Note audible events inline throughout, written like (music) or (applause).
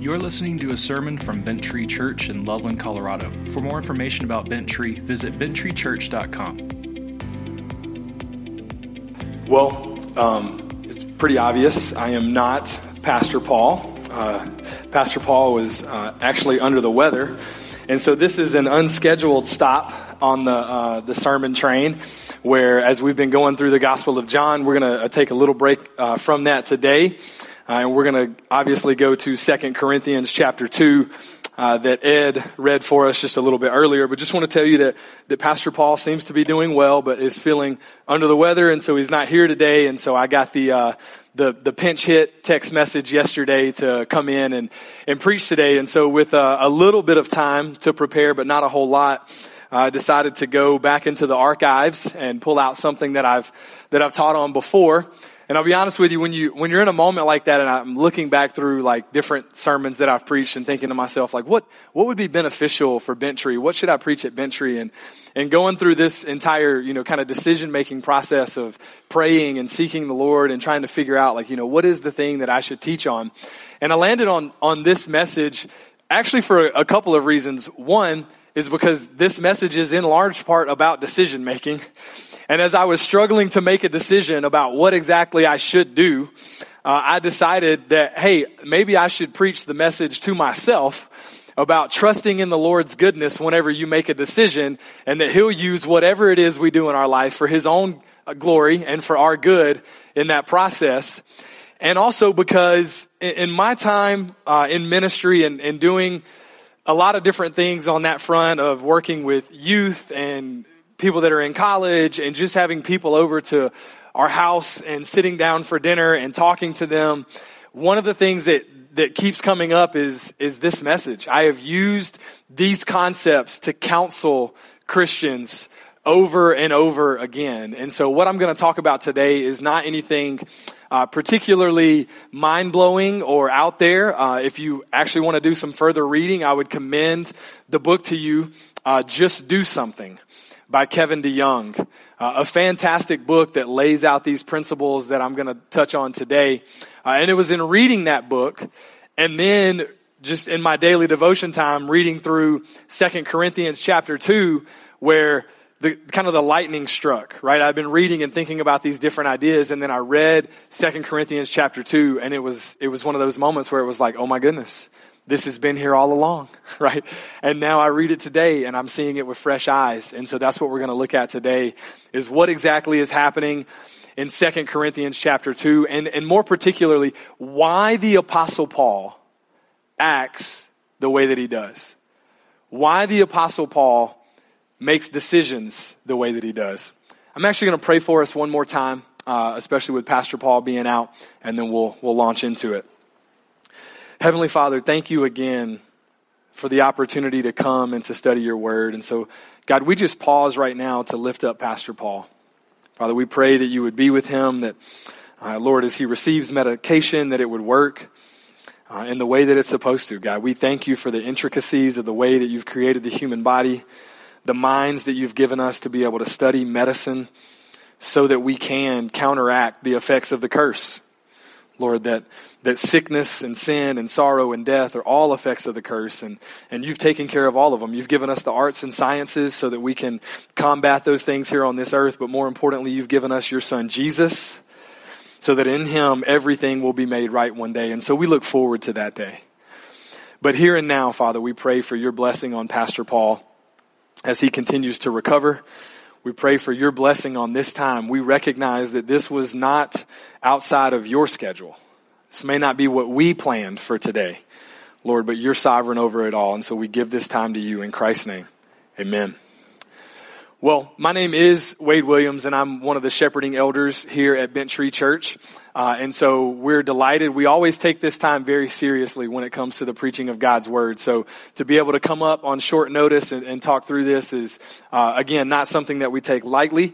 You're listening to a sermon from Bent Tree Church in Loveland, Colorado. For more information about Bent Tree, visit benttreechurch.com. Well, um, it's pretty obvious. I am not Pastor Paul. Uh, Pastor Paul was uh, actually under the weather. And so this is an unscheduled stop on the, uh, the sermon train where, as we've been going through the Gospel of John, we're going to take a little break uh, from that today. Uh, and we're going to obviously go to Second Corinthians chapter 2 uh, that Ed read for us just a little bit earlier. But just want to tell you that, that Pastor Paul seems to be doing well, but is feeling under the weather, and so he's not here today. And so I got the, uh, the, the pinch hit text message yesterday to come in and, and preach today. And so with uh, a little bit of time to prepare, but not a whole lot, I decided to go back into the archives and pull out something that I've, that I've taught on before. And I'll be honest with you, when you, when you're in a moment like that and I'm looking back through like different sermons that I've preached and thinking to myself, like, what, what would be beneficial for Bent Tree? What should I preach at Bent Tree? And, and going through this entire, you know, kind of decision making process of praying and seeking the Lord and trying to figure out, like, you know, what is the thing that I should teach on? And I landed on, on this message actually for a couple of reasons. One is because this message is in large part about decision making. And as I was struggling to make a decision about what exactly I should do, uh, I decided that, hey, maybe I should preach the message to myself about trusting in the Lord's goodness whenever you make a decision and that He'll use whatever it is we do in our life for His own glory and for our good in that process. And also because in my time uh, in ministry and, and doing a lot of different things on that front of working with youth and people that are in college and just having people over to our house and sitting down for dinner and talking to them, one of the things that that keeps coming up is is this message. I have used these concepts to counsel Christians over and over again. And so what I'm going to talk about today is not anything uh, particularly mind blowing or out there. Uh, if you actually want to do some further reading, I would commend the book to you. Uh, Just do something by Kevin DeYoung. Uh, a fantastic book that lays out these principles that I'm going to touch on today. Uh, and it was in reading that book and then just in my daily devotion time reading through Second Corinthians chapter 2 where the kind of the lightning struck, right? I've been reading and thinking about these different ideas and then I read Second Corinthians chapter 2 and it was it was one of those moments where it was like, "Oh my goodness this has been here all along, (laughs) right? And now I read it today and I'm seeing it with fresh eyes. And so that's what we're going to look at today is what exactly is happening in Second Corinthians chapter 2 and, and more particularly why the apostle Paul acts the way that he does. Why the apostle Paul makes decisions the way that he does. I'm actually going to pray for us one more time, uh, especially with Pastor Paul being out, and then we'll, we'll launch into it. Heavenly Father, thank you again for the opportunity to come and to study your word. And so, God, we just pause right now to lift up Pastor Paul. Father, we pray that you would be with him, that, uh, Lord, as he receives medication, that it would work uh, in the way that it's supposed to. God, we thank you for the intricacies of the way that you've created the human body, the minds that you've given us to be able to study medicine so that we can counteract the effects of the curse. Lord, that that sickness and sin and sorrow and death are all effects of the curse and, and you've taken care of all of them. You've given us the arts and sciences so that we can combat those things here on this earth, but more importantly, you've given us your son Jesus so that in him everything will be made right one day. And so we look forward to that day. But here and now, Father, we pray for your blessing on Pastor Paul as he continues to recover. We pray for your blessing on this time. We recognize that this was not outside of your schedule. This may not be what we planned for today, Lord, but you're sovereign over it all. And so we give this time to you in Christ's name. Amen. Well, my name is Wade Williams, and I'm one of the shepherding elders here at Bent Tree Church. Uh, and so we're delighted. We always take this time very seriously when it comes to the preaching of God's word. So to be able to come up on short notice and, and talk through this is, uh, again, not something that we take lightly.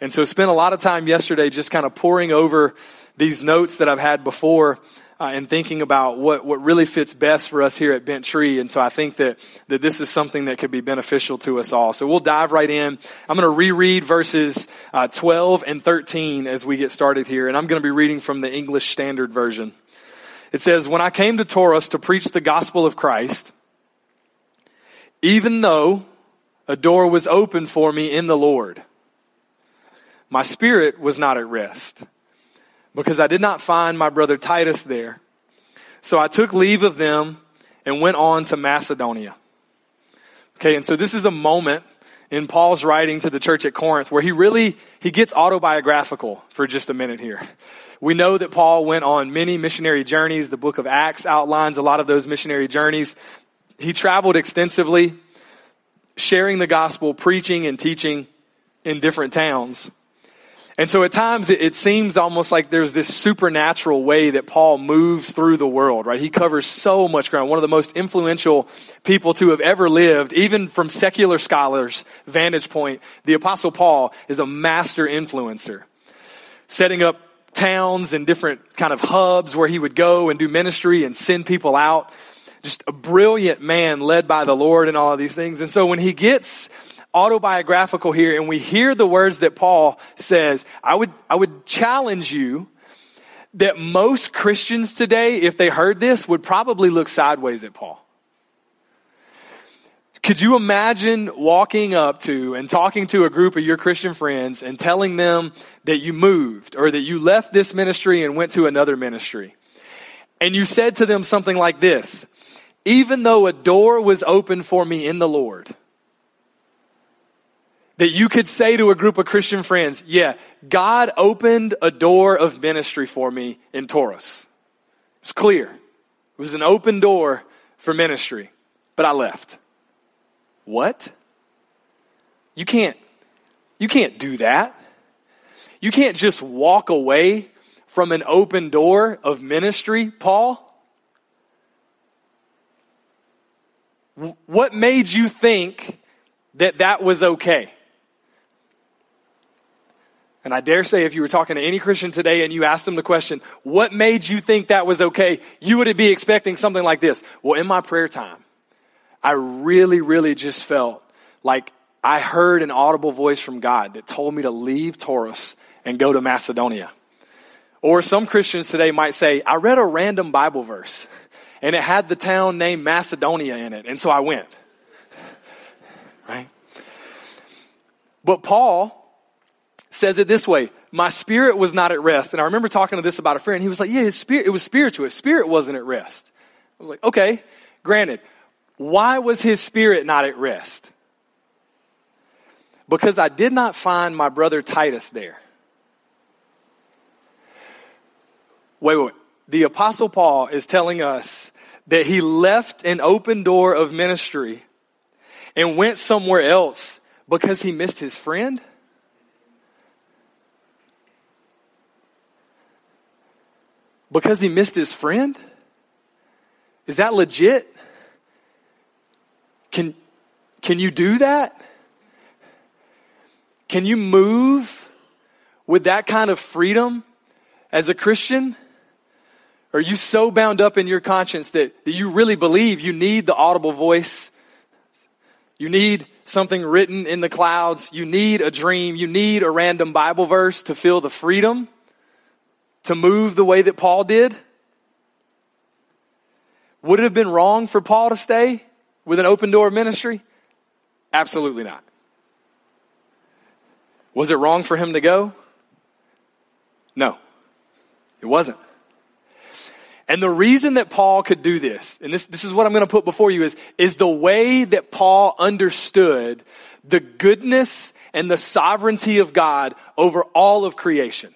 And so spent a lot of time yesterday just kind of pouring over these notes that I've had before uh, and thinking about what, what really fits best for us here at Bent Tree. And so I think that, that this is something that could be beneficial to us all. So we'll dive right in. I'm going to reread verses uh, 12 and 13 as we get started here. And I'm going to be reading from the English Standard Version. It says, When I came to Troas to preach the gospel of Christ, even though a door was open for me in the Lord, my spirit was not at rest because I did not find my brother Titus there. So I took leave of them and went on to Macedonia. Okay, and so this is a moment in Paul's writing to the church at Corinth where he really he gets autobiographical for just a minute here. We know that Paul went on many missionary journeys. The book of Acts outlines a lot of those missionary journeys. He traveled extensively, sharing the gospel, preaching and teaching in different towns. And so at times it, it, seems almost like there's this supernatural way that Paul moves through the world, right? He covers so much ground. One of the most influential people to have ever lived, even from secular scholars' vantage point, the apostle Paul is a master influencer. Setting up towns and different kind of hubs where he would go and do ministry and send people out. Just a brilliant man led by the Lord and all of these things. And so when he gets autobiographical here and we hear the words that Paul says, I would, I would challenge you that most Christians today, if they heard this, would probably look sideways at Paul. Could you imagine walking up to and talking to a group of your Christian friends and telling them that you moved or that you left this ministry and went to another ministry? And you said to them something like this Even though a door was open for me in the Lord, that you could say to a group of Christian friends, yeah, God opened a door of ministry for me in Troas. It's clear. It was an open door for ministry, but I left. What? You can't, you can't do that. You can't just walk away from an open door of ministry, Paul. What made you think that that was okay? And I dare say, if you were talking to any Christian today and you asked them the question, what made you think that was okay? You would be expecting something like this. Well, in my prayer time, I really, really just felt like I heard an audible voice from God that told me to leave Troas and go to Macedonia. Or some Christians today might say, I read a random Bible verse and it had the town named Macedonia in it, and so I went. Right? But Paul says it this way My spirit was not at rest. And I remember talking to this about a friend. He was like, Yeah, his spirit, it was spiritual. His spirit wasn't at rest. I was like, Okay, granted. Why was his spirit not at rest? Because I did not find my brother Titus there. Wait, wait. The Apostle Paul is telling us that he left an open door of ministry and went somewhere else because he missed his friend? Because he missed his friend? Is that legit? Can, can you do that? Can you move with that kind of freedom as a Christian? Are you so bound up in your conscience that, that you really believe you need the audible voice? You need something written in the clouds. You need a dream. You need a random Bible verse to feel the freedom to move the way that Paul did? Would it have been wrong for Paul to stay with an open door ministry? Absolutely not. Was it wrong for him to go? No, it wasn't. And the reason that Paul could do this, and this, this is what I'm going to put before you, is, is the way that Paul understood the goodness and the sovereignty of God over all of creation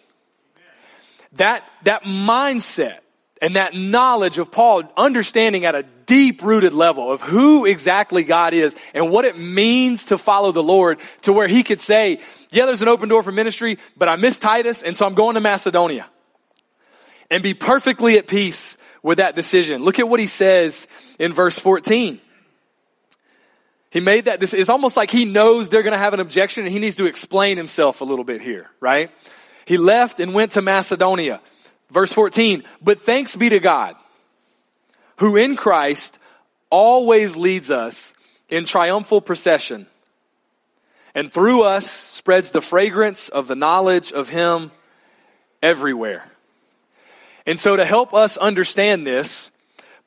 that, that mindset and that knowledge of Paul understanding at a deep rooted level of who exactly God is and what it means to follow the Lord to where he could say, yeah, there's an open door for ministry, but I miss Titus and so I'm going to Macedonia and be perfectly at peace with that decision. Look at what he says in verse 14. He made that. It's almost like he knows they're going to have an objection and he needs to explain himself a little bit here, right? He left and went to Macedonia. Verse 14, but thanks be to God, who in Christ always leads us in triumphal procession, and through us spreads the fragrance of the knowledge of Him everywhere. And so, to help us understand this,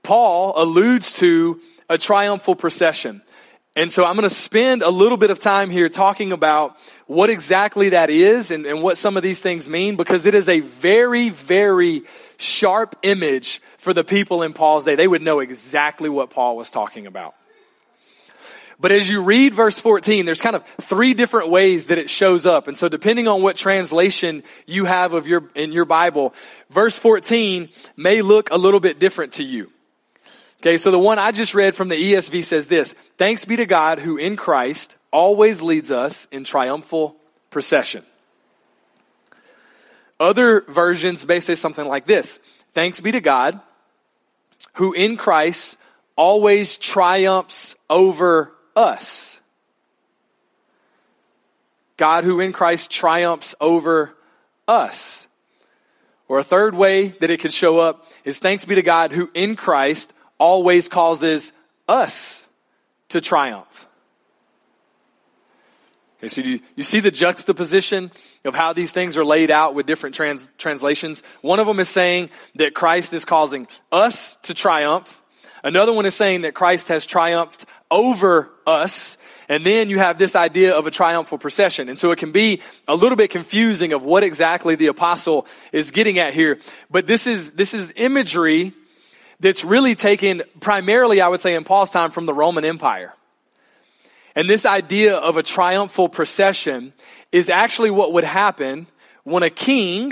Paul alludes to a triumphal procession. And so I'm going to spend a little bit of time here talking about what exactly that is and, and, what some of these things mean because it is a very, very sharp image for the people in Paul's day. They would know exactly what Paul was talking about. But as you read verse 14, there's kind of three different ways that it shows up. And so depending on what translation you have of your, in your Bible, verse 14 may look a little bit different to you. Okay, so the one I just read from the ESV says this Thanks be to God who in Christ always leads us in triumphal procession. Other versions may say something like this Thanks be to God who in Christ always triumphs over us. God who in Christ triumphs over us. Or a third way that it could show up is thanks be to God who in Christ always causes us to triumph. Okay, so you, you see the juxtaposition of how these things are laid out with different trans, translations. One of them is saying that Christ is causing us to triumph. Another one is saying that Christ has triumphed over us. And then you have this idea of a triumphal procession. And so it can be a little bit confusing of what exactly the apostle is getting at here. But this is, this is imagery that's really taken primarily, I would say, in Paul's time from the Roman Empire. And this idea of a triumphal procession is actually what would happen when a king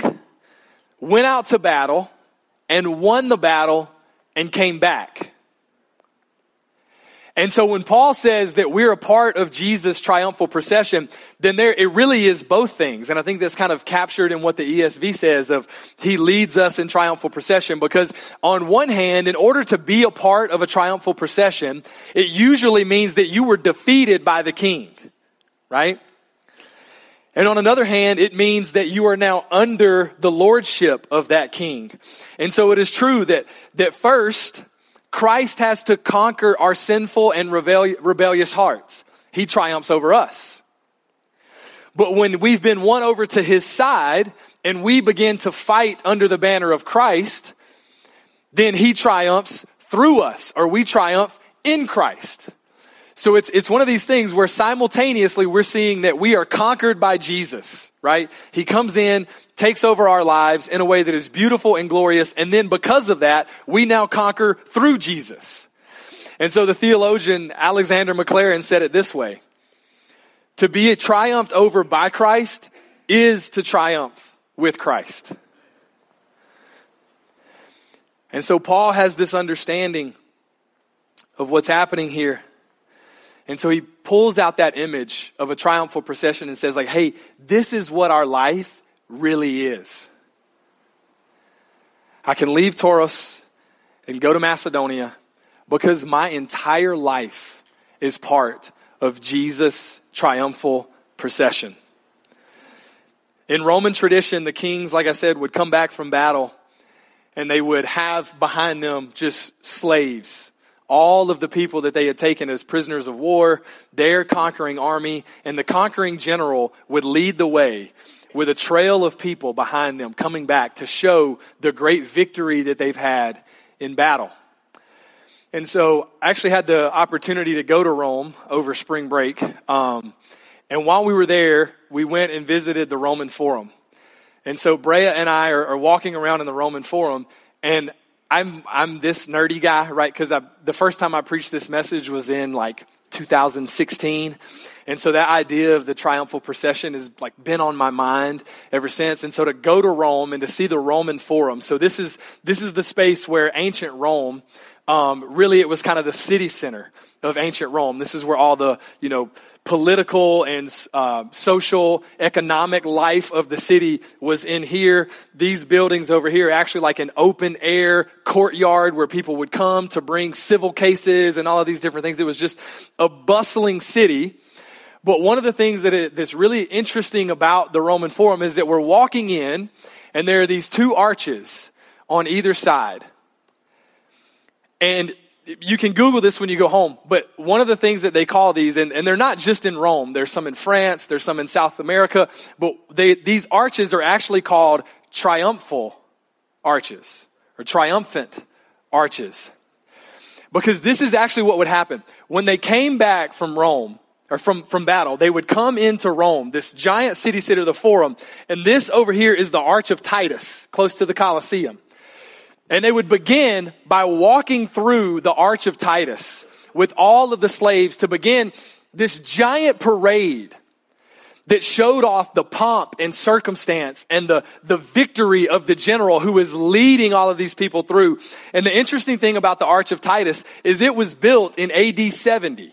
went out to battle and won the battle and came back. And so when Paul says that we're a part of Jesus' triumphal procession, then there, it really is both things. And I think that's kind of captured in what the ESV says of he leads us in triumphal procession because on one hand, in order to be a part of a triumphal procession, it usually means that you were defeated by the king, right? And on another hand, it means that you are now under the lordship of that king. And so it is true that, that first, Christ has to conquer our sinful and rebellious hearts. He triumphs over us. But when we've been won over to his side and we begin to fight under the banner of Christ, then he triumphs through us or we triumph in Christ. So it's, it's one of these things where simultaneously we're seeing that we are conquered by Jesus, right? He comes in, takes over our lives in a way that is beautiful and glorious. And then because of that, we now conquer through Jesus. And so the theologian Alexander Maclaren said it this way. To be triumphed over by Christ is to triumph with Christ. And so Paul has this understanding of what's happening here. And so he pulls out that image of a triumphal procession and says like, "Hey, this is what our life really is. I can leave Troas and go to Macedonia because my entire life is part of Jesus' triumphal procession. In Roman tradition, the kings, like I said, would come back from battle and they would have behind them just slaves. All of the people that they had taken as prisoners of war, their conquering army, and the conquering general would lead the way with a trail of people behind them coming back to show the great victory that they've had in battle. And so I actually had the opportunity to go to Rome over spring break. Um, and while we were there, we went and visited the Roman Forum. And so Brea and I are, are walking around in the Roman Forum, and I'm I'm this nerdy guy, right? Because the first time I preached this message was in like 2016. And so that idea of the triumphal procession has like been on my mind ever since. And so to go to Rome and to see the Roman Forum. So this is, this is the space where ancient Rome, um, really it was kind of the city center of ancient Rome. This is where all the, you know, political and uh, social, economic life of the city was in here. These buildings over here actually like an open air courtyard where people would come to bring civil cases and all of these different things. It was just a bustling city. But one of the things that it, that's really interesting about the Roman Forum is that we're walking in and there are these two arches on either side. And you can Google this when you go home, but one of the things that they call these, and, and they're not just in Rome, there's some in France, there's some in South America, but they, these arches are actually called triumphal arches or triumphant arches. Because this is actually what would happen. When they came back from Rome, or from, from battle, they would come into Rome, this giant city city, of the Forum, and this over here is the Arch of Titus, close to the Colosseum. And they would begin by walking through the Arch of Titus with all of the slaves to begin this giant parade that showed off the pomp and circumstance and the, the victory of the general who was leading all of these people through. And the interesting thing about the Arch of Titus is it was built in AD 70.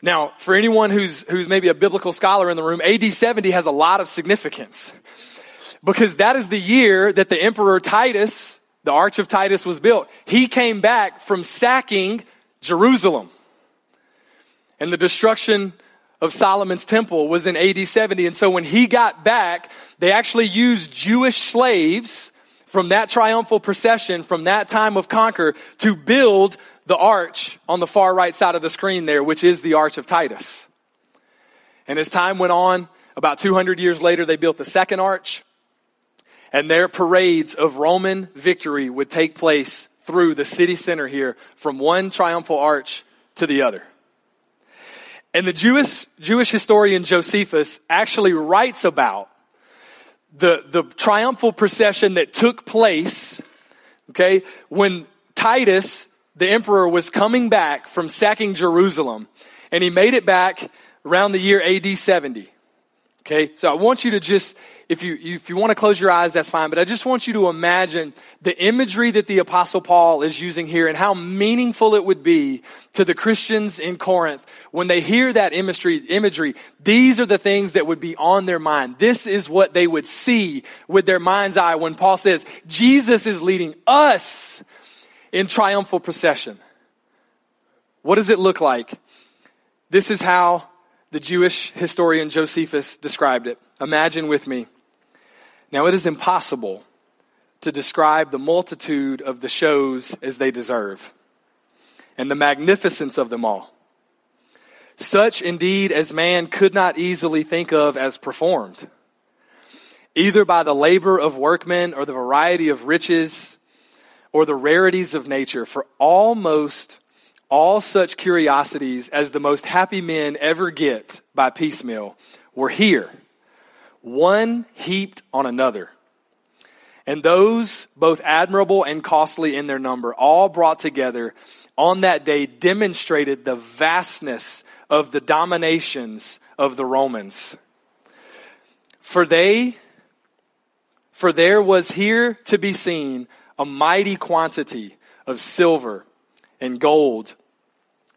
Now, for anyone who's, who's maybe a biblical scholar in the room, AD 70 has a lot of significance because that is the year that the emperor Titus, the Arch of Titus was built. He came back from sacking Jerusalem and the destruction of Solomon's temple was in AD 70. And so when he got back, they actually used Jewish slaves from that triumphal procession, from that time of conquer, to build the arch on the far right side of the screen there, which is the Arch of Titus. And as time went on, about 200 years later, they built the second arch. And their parades of Roman victory would take place through the city center here from one triumphal arch to the other. And the Jewish, Jewish historian Josephus actually writes about the, the triumphal procession that took place, okay, when Titus, the emperor, was coming back from sacking Jerusalem. And he made it back around the year AD 70. Okay, so I want you to just, if you, if you want to close your eyes, that's fine, but I just want you to imagine the imagery that the Apostle Paul is using here and how meaningful it would be to the Christians in Corinth when they hear that imagery, imagery. These are the things that would be on their mind. This is what they would see with their mind's eye when Paul says, Jesus is leading us in triumphal procession. What does it look like? This is how the Jewish historian Josephus described it. Imagine with me. Now, it is impossible to describe the multitude of the shows as they deserve and the magnificence of them all. Such indeed as man could not easily think of as performed, either by the labor of workmen or the variety of riches or the rarities of nature, for almost all such curiosities as the most happy men ever get by piecemeal were here, one heaped on another. And those, both admirable and costly in their number, all brought together on that day demonstrated the vastness of the dominations of the Romans. For they, for there was here to be seen a mighty quantity of silver and gold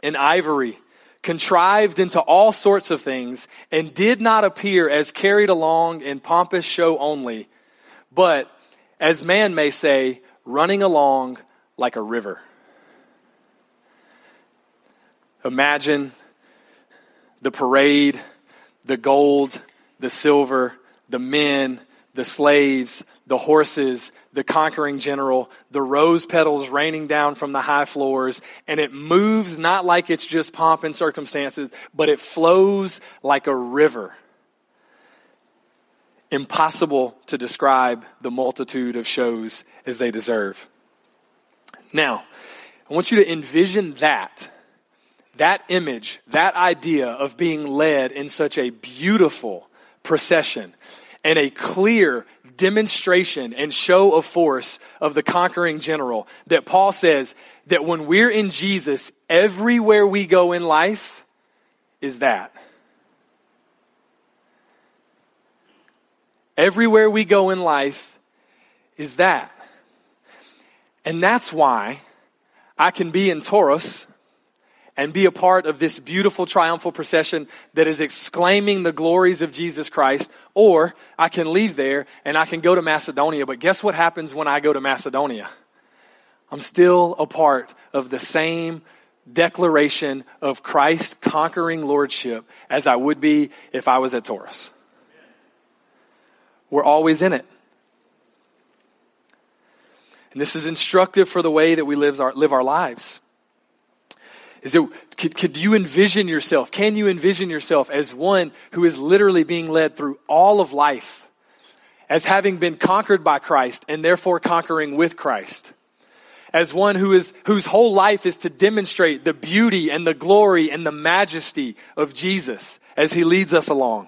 and ivory, contrived into all sorts of things, and did not appear as carried along in pompous show only, but, as man may say, running along like a river. Imagine the parade, the gold, the silver, the men, the slaves, the horses, the conquering general, the rose petals raining down from the high floors, and it moves not like it's just pomp and circumstances, but it flows like a river. Impossible to describe the multitude of shows as they deserve. Now, I want you to envision that, that image, that idea of being led in such a beautiful procession and a clear demonstration and show of force of the conquering general that Paul says that when we're in Jesus, everywhere we go in life is that. Everywhere we go in life is that. And that's why I can be in Troas and be a part of this beautiful triumphal procession that is exclaiming the glories of Jesus Christ, or I can leave there and I can go to Macedonia. But guess what happens when I go to Macedonia? I'm still a part of the same declaration of Christ conquering lordship as I would be if I was at Troas. We're always in it. And this is instructive for the way that we live our, live our lives. Is it, could, could you envision yourself? Can you envision yourself as one who is literally being led through all of life as having been conquered by Christ and therefore conquering with Christ. As one who is, whose whole life is to demonstrate the beauty and the glory and the majesty of Jesus as he leads us along.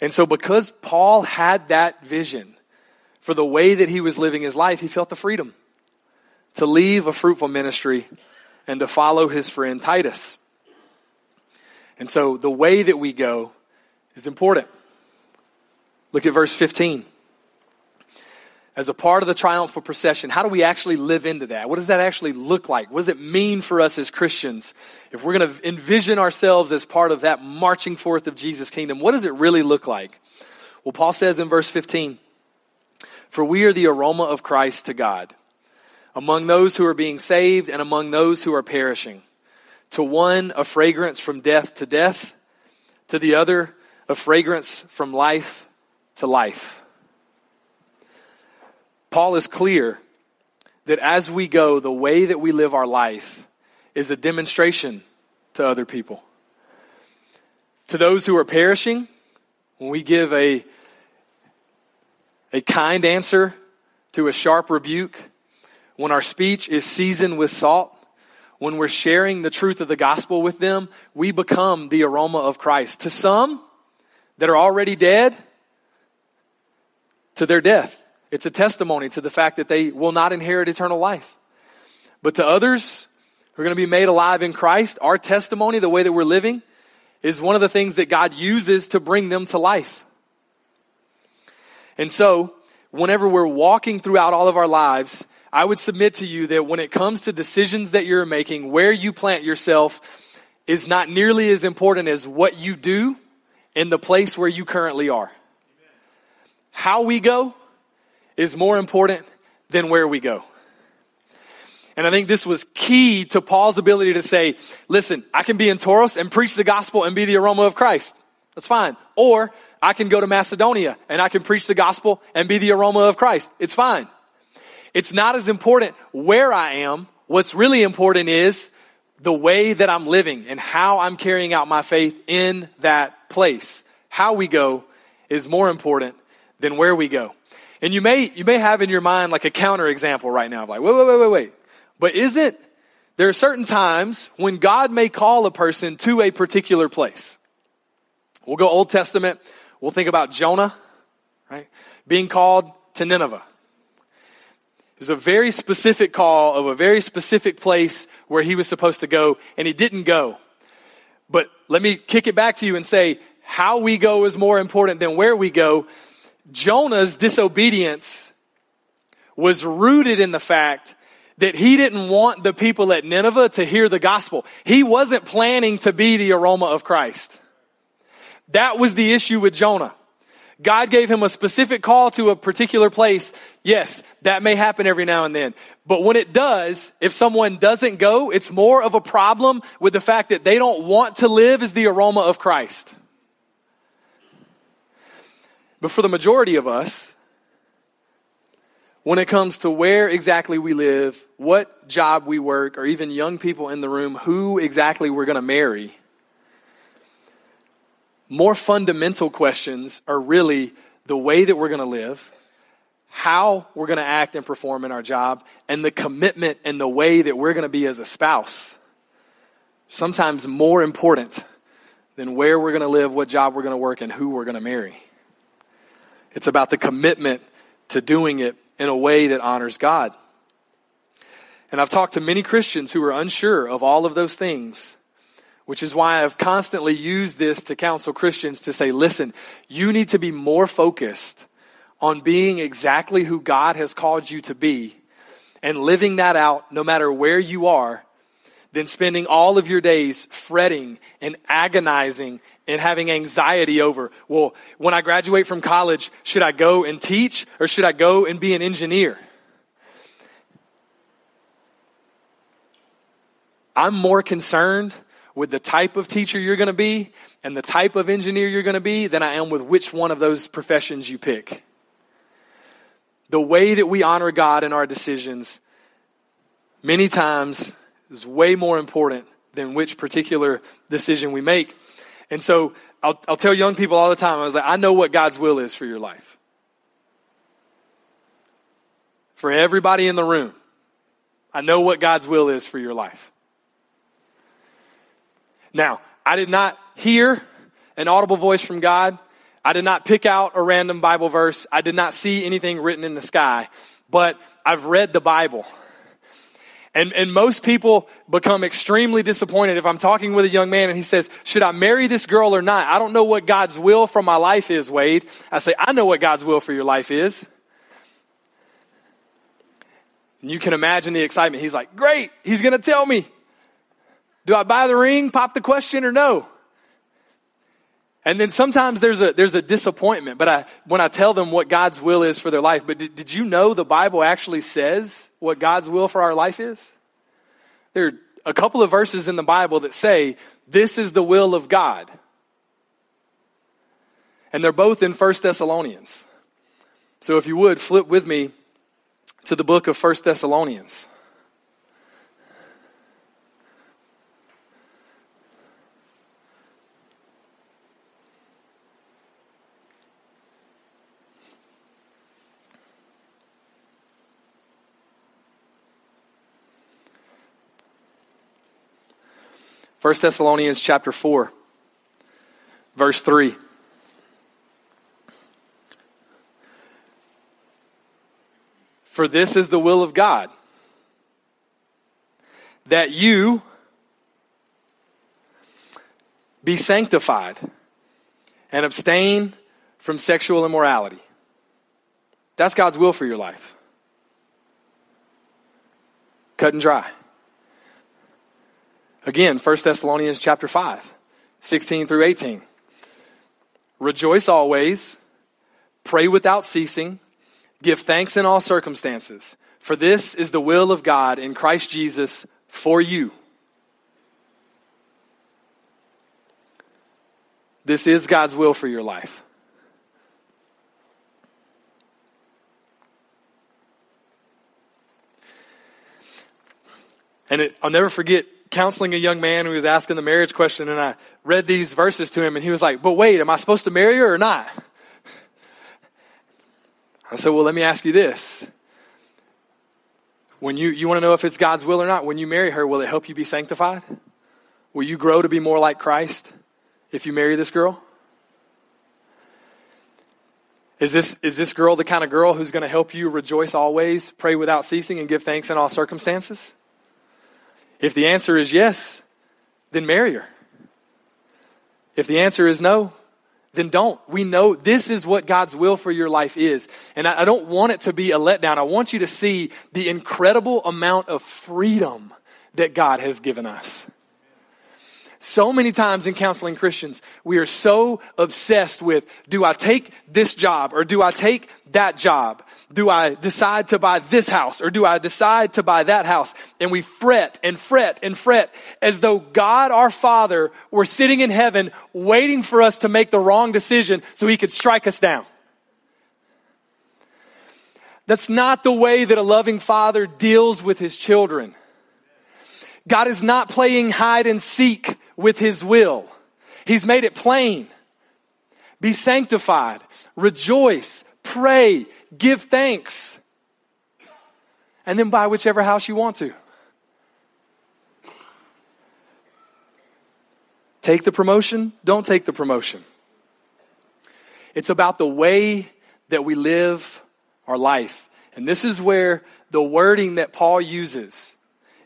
And so because Paul had that vision for the way that he was living his life, he felt the freedom to leave a fruitful ministry and to follow his friend Titus. And so the way that we go is important. Look at verse 15. As a part of the triumphal procession, how do we actually live into that? What does that actually look like? What does it mean for us as Christians? If we're going to envision ourselves as part of that marching forth of Jesus' kingdom, what does it really look like? Well, Paul says in verse 15, For we are the aroma of Christ to God, among those who are being saved and among those who are perishing. To one, a fragrance from death to death, to the other, a fragrance from life to life. Paul is clear that as we go, the way that we live our life is a demonstration to other people. To those who are perishing, when we give a, a kind answer to a sharp rebuke, when our speech is seasoned with salt, when we're sharing the truth of the gospel with them, we become the aroma of Christ. To some that are already dead, to their death. It's a testimony to the fact that they will not inherit eternal life. But to others who are going to be made alive in Christ, our testimony, the way that we're living, is one of the things that God uses to bring them to life. And so, whenever we're walking throughout all of our lives, I would submit to you that when it comes to decisions that you're making, where you plant yourself is not nearly as important as what you do in the place where you currently are. How we go is more important than where we go. And I think this was key to Paul's ability to say, listen, I can be in Troas and preach the gospel and be the aroma of Christ. That's fine. Or I can go to Macedonia and I can preach the gospel and be the aroma of Christ. It's fine. It's not as important where I am. What's really important is the way that I'm living and how I'm carrying out my faith in that place. How we go is more important than where we go. And you may, you may have in your mind like a counter example right now, of like, wait, wait, wait, wait, wait. But isn't, there are certain times when God may call a person to a particular place. We'll go Old Testament. We'll think about Jonah, right? Being called to Nineveh. It was a very specific call of a very specific place where he was supposed to go, and he didn't go. But let me kick it back to you and say, how we go is more important than where we go Jonah's disobedience was rooted in the fact that he didn't want the people at Nineveh to hear the gospel. He wasn't planning to be the aroma of Christ. That was the issue with Jonah. God gave him a specific call to a particular place. Yes, that may happen every now and then. But when it does, if someone doesn't go, it's more of a problem with the fact that they don't want to live as the aroma of Christ. But for the majority of us, when it comes to where exactly we live, what job we work, or even young people in the room, who exactly we're going to marry, more fundamental questions are really the way that we're going to live, how we're going to act and perform in our job, and the commitment and the way that we're going to be as a spouse. Sometimes more important than where we're going to live, what job we're going to work, and who we're going to marry. It's about the commitment to doing it in a way that honors God. And I've talked to many Christians who are unsure of all of those things, which is why I've constantly used this to counsel Christians to say, listen, you need to be more focused on being exactly who God has called you to be and living that out no matter where you are than spending all of your days fretting and agonizing and having anxiety over, well, when I graduate from college, should I go and teach or should I go and be an engineer? I'm more concerned with the type of teacher you're going to be and the type of engineer you're going to be than I am with which one of those professions you pick. The way that we honor God in our decisions many times is way more important than which particular decision we make. And so I'll, I'll tell young people all the time, I was like, I know what God's will is for your life. For everybody in the room, I know what God's will is for your life. Now, I did not hear an audible voice from God. I did not pick out a random Bible verse. I did not see anything written in the sky. But I've read the Bible. And, and most people become extremely disappointed if I'm talking with a young man and he says, Should I marry this girl or not? I don't know what God's will for my life is, Wade. I say, I know what God's will for your life is. And you can imagine the excitement. He's like, Great, he's going to tell me. Do I buy the ring, pop the question, or no? And then sometimes there's a, there's a disappointment, but I, when I tell them what God's will is for their life, but did, did you know the Bible actually says what God's will for our life is? There are a couple of verses in the Bible that say, this is the will of God. And they're both in 1 Thessalonians. So if you would, flip with me to the book of 1 Thessalonians. 1 Thessalonians chapter 4, verse 3. For this is the will of God, that you be sanctified and abstain from sexual immorality. That's God's will for your life. Cut and dry. Again, 1 Thessalonians chapter 5, 16 through 18. Rejoice always, pray without ceasing, give thanks in all circumstances, for this is the will of God in Christ Jesus for you. This is God's will for your life. And it, I'll never forget counseling a young man who was asking the marriage question, and I read these verses to him, and he was like, But wait, am I supposed to marry her or not? I said, Well, let me ask you this. When you, you want to know if it's God's will or not, when you marry her, will it help you be sanctified? Will you grow to be more like Christ if you marry this girl? Is this, is this girl the kind of girl who's going to help you rejoice always, pray without ceasing, and give thanks in all circumstances? If the answer is yes, then marry her. If the answer is no, then don't. We know this is what God's will for your life is. And I, don't want it to be a letdown. I want you to see the incredible amount of freedom that God has given us. So many times in counseling Christians, we are so obsessed with do I take this job or do I take that job? Do I decide to buy this house or do I decide to buy that house? And we fret and fret and fret as though God our Father were sitting in heaven waiting for us to make the wrong decision so he could strike us down. That's not the way that a loving father deals with his children. God is not playing hide and seek with his will. He's made it plain. Be sanctified, rejoice, pray, give thanks, and then buy whichever house you want to. Take the promotion, don't take the promotion. It's about the way that we live our life. And this is where the wording that Paul uses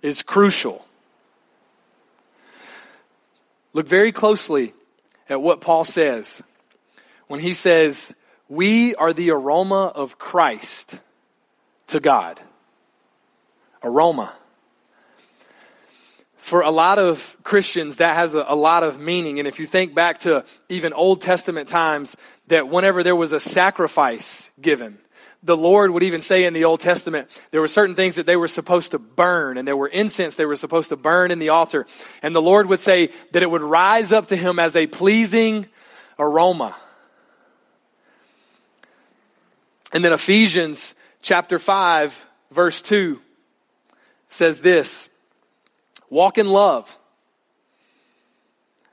is crucial. Look very closely at what Paul says when he says, We are the aroma of Christ to God. Aroma. For a lot of Christians, that has a, a, lot of meaning. And if you think back to even Old Testament times, that whenever there was a sacrifice given, the Lord would even say in the Old Testament, there were certain things that they were supposed to burn, and there were incense they were supposed to burn in the altar. And the Lord would say that it would rise up to him as a pleasing aroma. And then Ephesians chapter 5, verse 2 says this Walk in love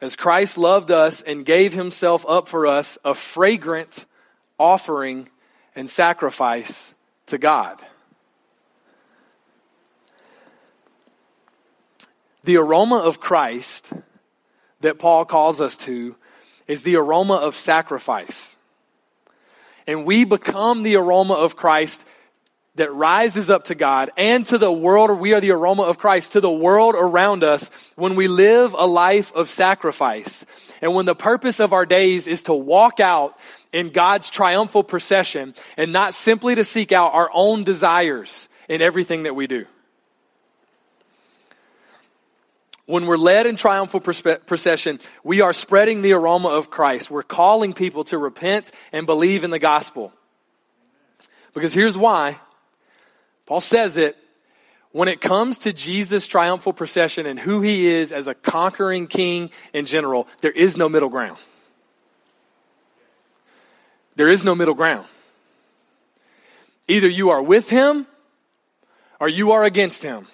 as Christ loved us and gave himself up for us, a fragrant offering and sacrifice to God. The aroma of Christ that Paul calls us to is the aroma of sacrifice. And we become the aroma of Christ that rises up to God and to the world, we are the aroma of Christ to the world around us when we live a life of sacrifice. And when the purpose of our days is to walk out in God's triumphal procession and not simply to seek out our own desires in everything that we do. When we're led in triumphal procession, we are spreading the aroma of Christ. We're calling people to repent and believe in the gospel. Because here's why Paul says it when it comes to Jesus' triumphal procession and who he is as a conquering king in general, there is no middle ground. There is no middle ground. Either you are with him or you are against him.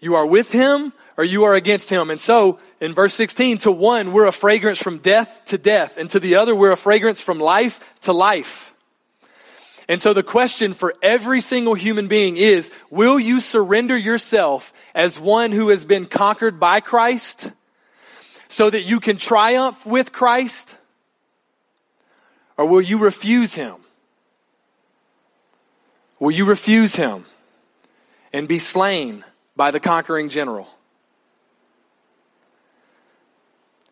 You are with him or you are against him. And so, in verse 16, to one, we're a fragrance from death to death, and to the other, we're a fragrance from life to life. And so the question for every single human being is, will you surrender yourself as one who has been conquered by Christ so that you can triumph with Christ? Or will you refuse him? Will you refuse him and be slain by the conquering general.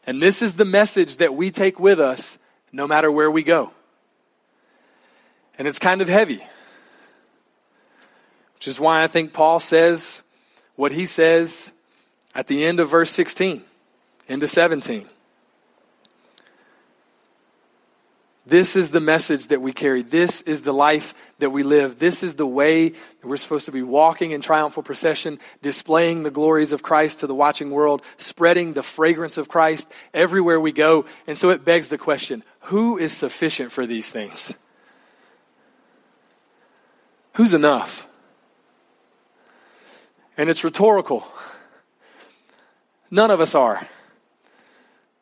And this is the message that we take with us no matter where we go. And it's kind of heavy, which is why I think Paul says what he says at the end of verse 16 into 17. This is the message that we carry. This is the life that we live. This is the way that we're supposed to be walking in triumphal procession, displaying the glories of Christ to the watching world, spreading the fragrance of Christ everywhere we go. And so it begs the question who is sufficient for these things? Who's enough? And it's rhetorical. None of us are.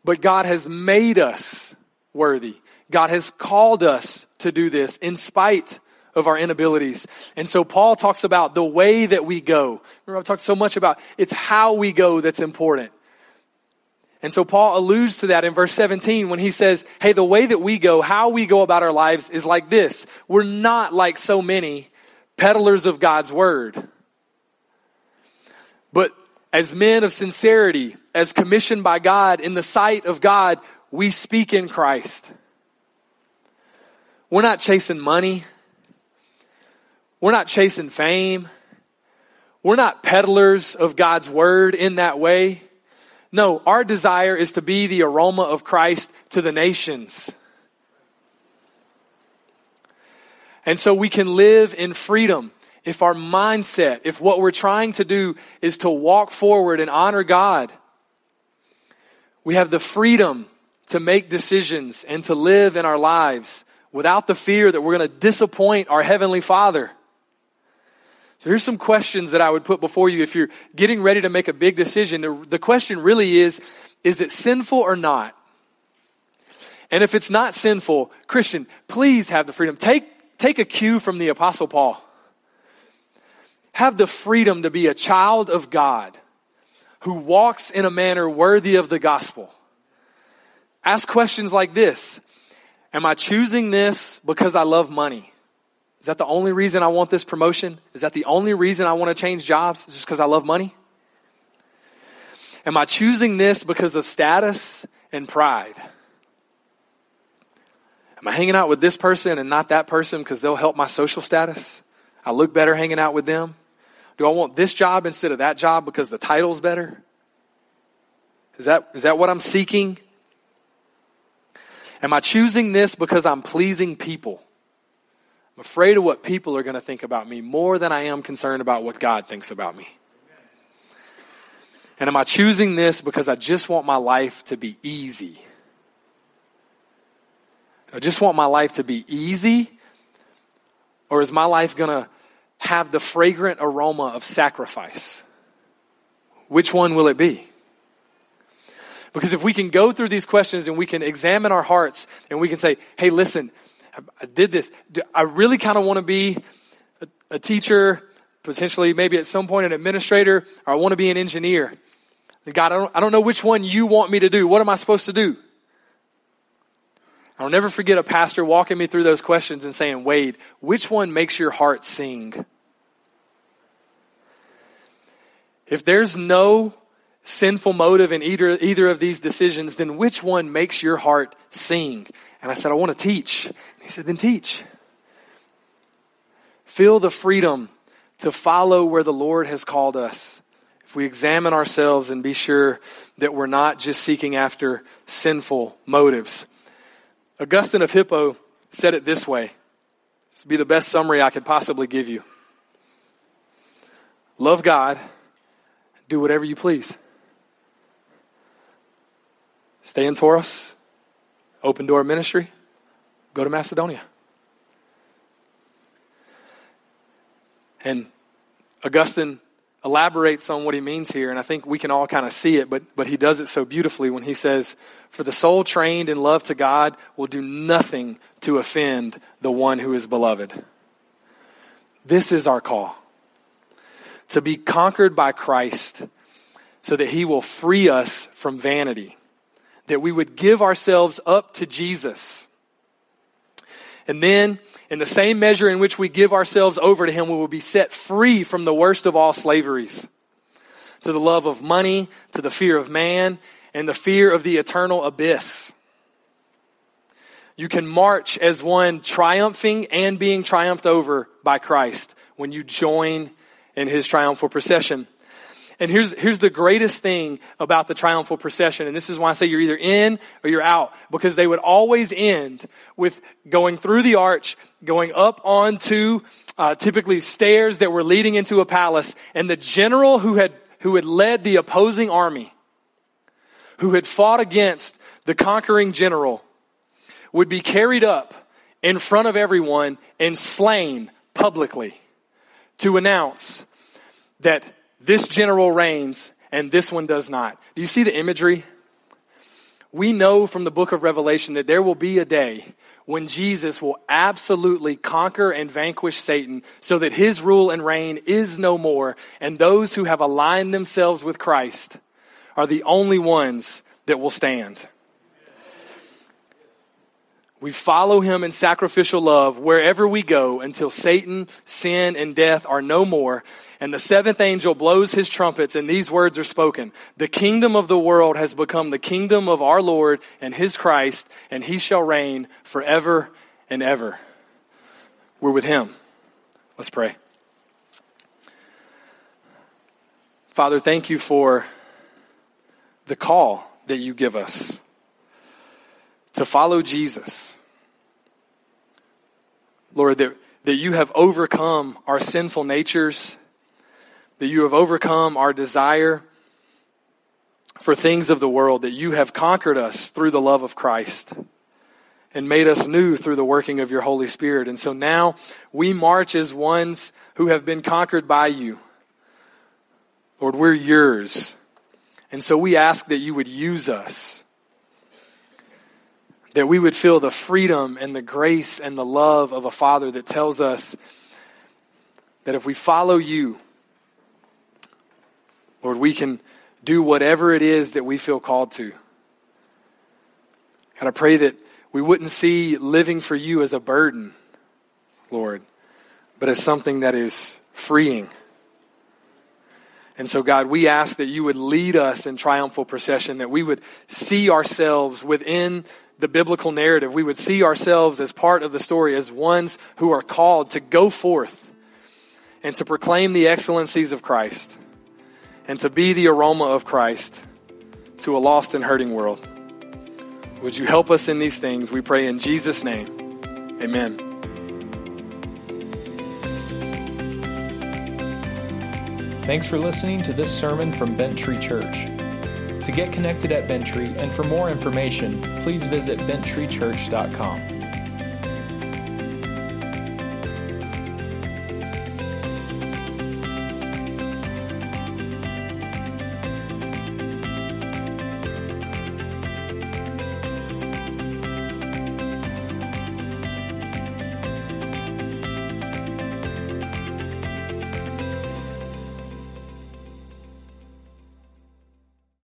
But God has made us worthy. God has called us to do this in spite of our inabilities. And so Paul talks about the way that we go. Remember, I've talked so much about it's how we go that's important. And so Paul alludes to that in verse 17 when he says, Hey, the way that we go, how we go about our lives is like this. We're not like so many peddlers of God's word. But as men of sincerity, as commissioned by God in the sight of God, we speak in Christ. We're not chasing money. We're not chasing fame. We're not peddlers of God's word in that way. No, our desire is to be the aroma of Christ to the nations. And so we can live in freedom if our mindset, if what we're trying to do is to walk forward and honor God. We have the freedom to make decisions and to live in our lives without the fear that we're going to disappoint our Heavenly Father. So here's some questions that I would put before you if you're getting ready to make a big decision. The question really is, is it sinful or not? And if it's not sinful, Christian, please have the freedom. Take, take a cue from the Apostle Paul. Have the freedom to be a child of God who walks in a manner worthy of the gospel. Ask questions like this Am I choosing this because I love money? Is that the only reason I want this promotion? Is that the only reason I want to change jobs? Is just because I love money? Am I choosing this because of status and pride? Am I hanging out with this person and not that person because they'll help my social status? I look better hanging out with them? Do I want this job instead of that job because the title's better? Is that, is that what I'm seeking? Am I choosing this because I'm pleasing people? I'm afraid of what people are going to think about me more than I am concerned about what God thinks about me. And am I choosing this because I just want my life to be easy? I just want my life to be easy? Or is my life going to have the fragrant aroma of sacrifice? Which one will it be? Because if we can go through these questions and we can examine our hearts and we can say, hey, listen, I did this. I really kind of want to be a, teacher, potentially maybe at some point an administrator, or I want to be an engineer. God, I don't, I don't know which one you want me to do. What am I supposed to do? I'll never forget a pastor walking me through those questions and saying, Wade, which one makes your heart sing? If there's no sinful motive in either, either of these decisions, then which one makes your heart sing? And I said, I want to teach. He said, then teach. Feel the freedom to follow where the Lord has called us. If we examine ourselves and be sure that we're not just seeking after sinful motives. Augustine of Hippo said it this way. This would be the best summary I could possibly give you. Love God, do whatever you please. Stay in Troas, open door ministry, go to Macedonia. And Augustine elaborates on what he means here, and I think we can all kind of see it, but, but he does it so beautifully when he says, For the soul trained in love to God will do nothing to offend the one who is beloved. This is our call to be conquered by Christ so that he will free us from vanity, that we would give ourselves up to Jesus. And then in the same measure in which we give ourselves over to Him, we will be set free from the worst of all slaveries to the love of money, to the fear of man, and the fear of the eternal abyss. You can march as one triumphing and being triumphed over by Christ when you join in His triumphal procession. And here's, here's the greatest thing about the triumphal procession. And this is why I say you're either in or you're out. Because they would always end with going through the arch, going up onto uh, typically stairs that were leading into a palace. And the general who had, who had led the opposing army, who had fought against the conquering general, would be carried up in front of everyone and slain publicly to announce that this general reigns and this one does not. Do you see the imagery? We know from the book of Revelation that there will be a day when Jesus will absolutely conquer and vanquish Satan so that his rule and reign is no more, and those who have aligned themselves with Christ are the only ones that will stand. We follow him in sacrificial love wherever we go until Satan, sin, and death are no more. And the seventh angel blows his trumpets, and these words are spoken The kingdom of the world has become the kingdom of our Lord and his Christ, and he shall reign forever and ever. We're with him. Let's pray. Father, thank you for the call that you give us to follow Jesus. Lord, that, that you have overcome our sinful natures, that you have overcome our desire for things of the world, that you have conquered us through the love of Christ and made us new through the working of your Holy Spirit. And so now we march as ones who have been conquered by you. Lord, we're yours. And so we ask that you would use us that we would feel the freedom and the grace and the love of a Father that tells us that if we follow you, Lord, we can do whatever it is that we feel called to. God, I pray that we wouldn't see living for you as a burden, Lord, but as something that is freeing. And so, God, we ask that you would lead us in triumphal procession, that we would see ourselves within the biblical narrative, we would see ourselves as part of the story, as ones who are called to go forth and to proclaim the excellencies of Christ and to be the aroma of Christ to a lost and hurting world. Would you help us in these things? We pray in Jesus' name. Amen. Thanks for listening to this sermon from Bent Tree Church. To get connected at Bent Tree and for more information, please visit benttreechurch.com.